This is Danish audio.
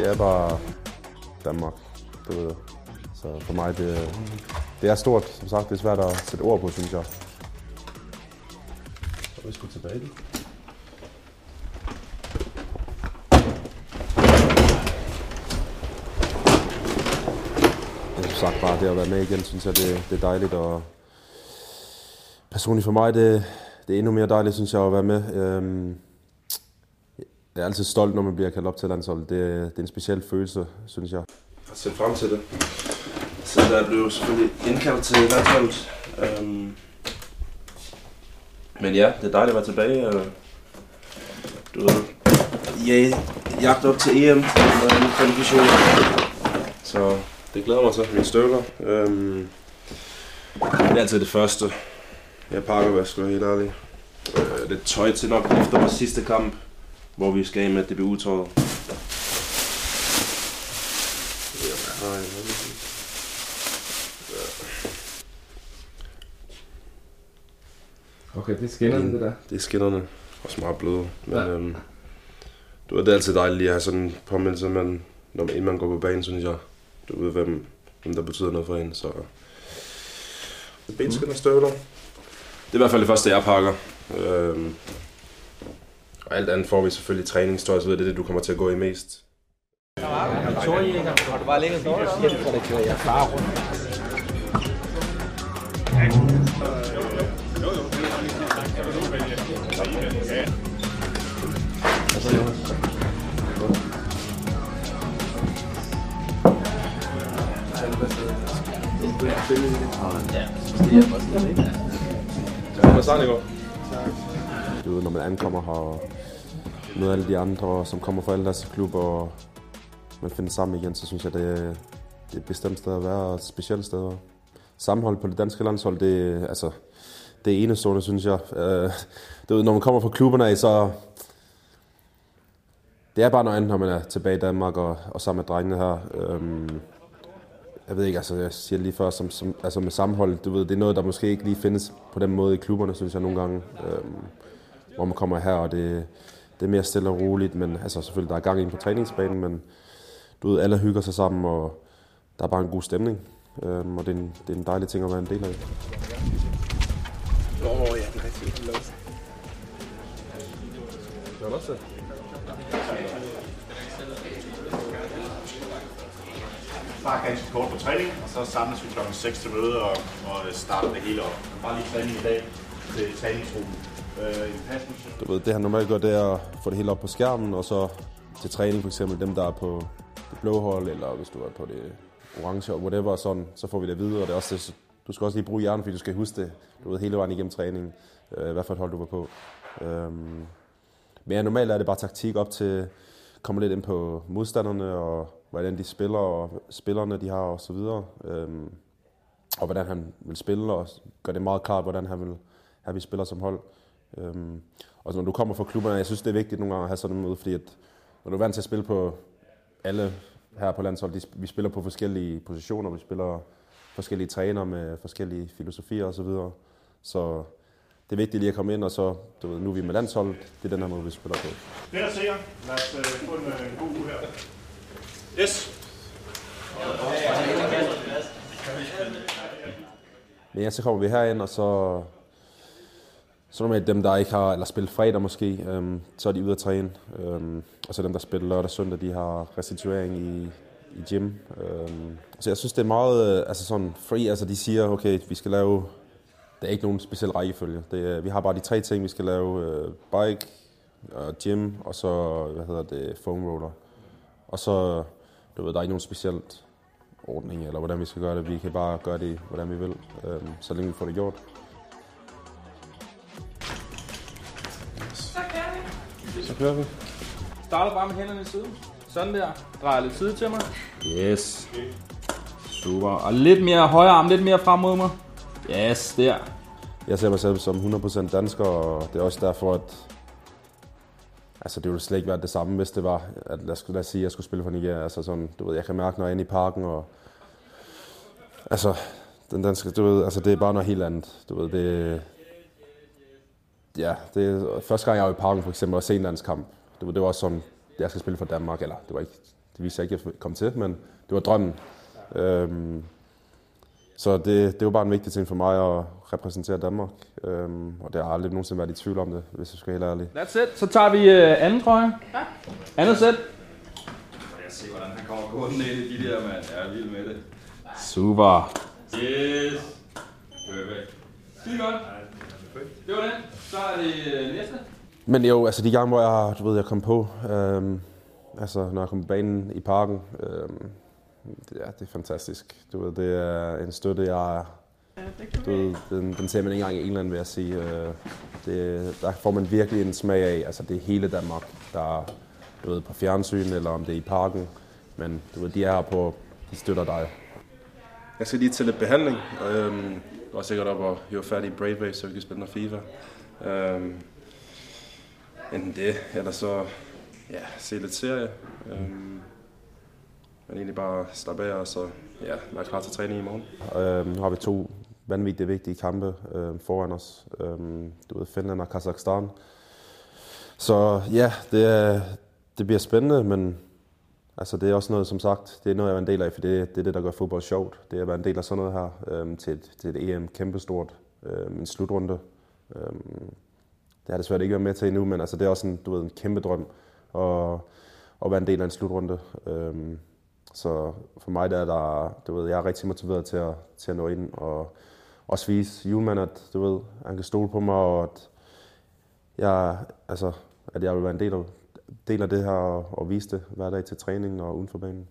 er bare Danmark, det ved jeg. Så for mig, det, det er stort. Som sagt, det er svært at sætte ord på, synes jeg. Så er vi sgu tilbage. Du. Men som sagt, bare det at være med igen, synes jeg, det, det er dejligt. Og personligt for mig, det, det er endnu mere dejligt, synes jeg, at være med. Øhm, jeg er altid stolt, når man bliver kaldt op til landsholdet. Det, det er en speciel følelse, synes jeg. Jeg ser set frem til det. Så der blev selvfølgelig indkaldt til landsholdet. Øhm, men ja, det er dejligt at være tilbage. og Du ved, jeg jagt op til EM og en kvalifikation. Så det glæder mig til, mine støvler. Øhm, det er altid det første, jeg pakker, hvad jeg skal være helt ærlig. Øh, det tøj til nok efter vores sidste kamp, hvor vi skal af med DBU-tøjet. Okay, det er skinnerne, det der. Det er skinnerne. Også meget bløde. Men Ja. øhm, du ved, det er altid dejligt lige at have sådan en påmindelse, man, når man, inden man går på banen, synes jeg. Du ved, hvem, hvem der betyder noget for en, så... Benskin og støvler. Det er i hvert fald det første, jeg pakker. Øhm, alt andet får vi selvfølgelig træningstøj, så ved det er det, du kommer til at gå i mest. Du ved, når man ankommer her møde alle de andre, som kommer fra alle deres klubber, og man finder sammen igen, så synes jeg, det er, det er et bestemt sted at være, og et specielt sted. Sammenhold på det danske landshold, det, er- altså, det er enestående, synes jeg. Øh, når man kommer fra klubberne af, så... Det er bare noget andet, når man er tilbage i Danmark og, og sammen med drengene her. Øhm, jeg ved ikke, altså jeg siger lige før, som, som, altså med sammenhold, du ved, det er noget, der måske ikke lige findes på den måde i klubberne, synes jeg nogle gange. Øhm, hvor man kommer her, og det, det er mere stille og roligt, men altså selvfølgelig, der er gang ind på træningsbanen, men du ved, alle hygger sig sammen, og der er bare en god stemning. Øhm, og det er, en, det er en dejlig ting at være en del af. Bare ganske kort på træning, og så samles vi klokken 6 til møde og, og starter det hele op. Bare lige træning i dag til træningsgruppen. Øh. Du ved, det han normalt gør, det er at få det hele op på skærmen, og så til træning for eksempel dem, der er på det blå hold, eller hvis du er på det orange og whatever, sådan, så får vi det videre. Og det er også det, du skal også lige bruge hjernen, fordi du skal huske det, du ved, hele vejen igennem træningen, øh, hvad for et hold du var på. Øhm, men ja, normalt er det bare taktik op til, komme lidt ind på modstanderne, og hvordan de spiller, og spillerne de har, og så videre. Øhm, og hvordan han vil spille, og gør det meget klart, hvordan han vil have, vi spiller som hold. Øhm, og når du kommer fra klubberne, jeg synes, det er vigtigt nogle gange at have sådan en møde, fordi at, når du er vant til at spille på alle her på landsholdet, de, vi spiller på forskellige positioner, vi spiller forskellige trænere med forskellige filosofier osv. Så, videre. så det er vigtigt lige at komme ind, og så, du ved, nu er vi med landsholdet, det er den her måde, vi spiller på. Peter Seger, lad os øh, få en, øh, god uge her. Yes. Men ja, så kommer vi herind, og så, så normalt dem, der ikke har, eller spillet fredag måske, øhm, så er de ude at træne. Øhm, og så dem, der spiller lørdag og søndag, de har restituering i, i gym. Øhm, så jeg synes, det er meget øh, altså sådan free. Altså de siger, okay, vi skal lave, der er ikke nogen speciel rækkefølge. Det er, vi har bare de tre ting, vi skal lave. Øh, bike, og gym, og så, hvad hedder det, foam roller. Og så, du ved, der er ikke nogen specielt ordning, eller hvordan vi skal gøre det. Vi kan bare gøre det, hvordan vi vil, øhm, så længe vi får det gjort. Så kører vi. Starter bare med hænderne i siden. Sådan der. Drejer lidt side til mig. Yes. Super. Og lidt mere højre arm, lidt mere frem mod mig. Yes, der. Jeg ser mig selv som 100% dansker, og det er også derfor, at altså, det ville slet ikke være det samme, hvis det var, at lad os, lad os sige, at jeg skulle spille for Nigeria. Altså, sådan, du ved, jeg kan mærke, når jeg er inde i parken, og altså, den danske, du ved, altså, det er bare noget helt andet. Du ved, det, ja, det er første gang, jeg var i parken, for eksempel, og se en landskamp. Det var, det var også sådan, jeg skal spille for Danmark, eller det var ikke det viste jeg ikke, at jeg kom til, men det var drømmen. Øhm, så det, det var bare en vigtig ting for mig at repræsentere Danmark, øhm, og det har aldrig nogensinde været i tvivl om det, hvis jeg skal være helt ærlig. That's it. Så tager vi øh, anden trøje. Ja. Andet sæt. Jeg ser, hvordan han kommer gående ind i de der, mand. Jeg er vild med det. Super. Yes. Perfekt. Skide godt. Det var det. Så er det øh, næste. Men jo, altså de gange, hvor jeg, du ved, jeg kom på, øhm, altså når jeg kom på banen i parken, øhm, det, ja, det er fantastisk. Du ved, det er en støtte, jeg du ved, den, den ser man ikke engang i England, vil jeg sige. Øh, det, der får man virkelig en smag af, altså det er hele Danmark, der du ved, på fjernsyn, eller om det er i parken. Men du ved, de er her på, de støtter dig. Jeg skal lige til lidt behandling. Øhm, går var sikkert op og hive færdig i Brave Wave, så vi kan spille noget FIFA. Øhm, enten det, eller så ja, se lidt serie. Øhm, men egentlig bare slappe af og så ja, være klar til træning i morgen. Øhm, nu har vi to vanvittigt vigtige kampe øhm, foran os. Øhm, du ved, Finland og Kazakhstan. Så ja, det, er, det bliver spændende, men altså, det er også noget, som sagt, det er noget, jeg er en del af, for det, det er det, der gør fodbold sjovt. Det er at være en del af sådan noget her øhm, til, et, til et EM kæmpestort, øhm, en slutrunde. Øhm, det har jeg desværre ikke været med til endnu, men altså, det er også en, du ved, en kæmpe drøm at, at være en del af en slutrunde. Øhm, så for mig der er der, du ved, jeg er rigtig motiveret til at, til at nå ind og også vise Julemand, at du ved, han kan stole på mig, og at jeg, altså, at jeg vil være en del af, deler det her og, og vise det hver dag til træning og uden for banen.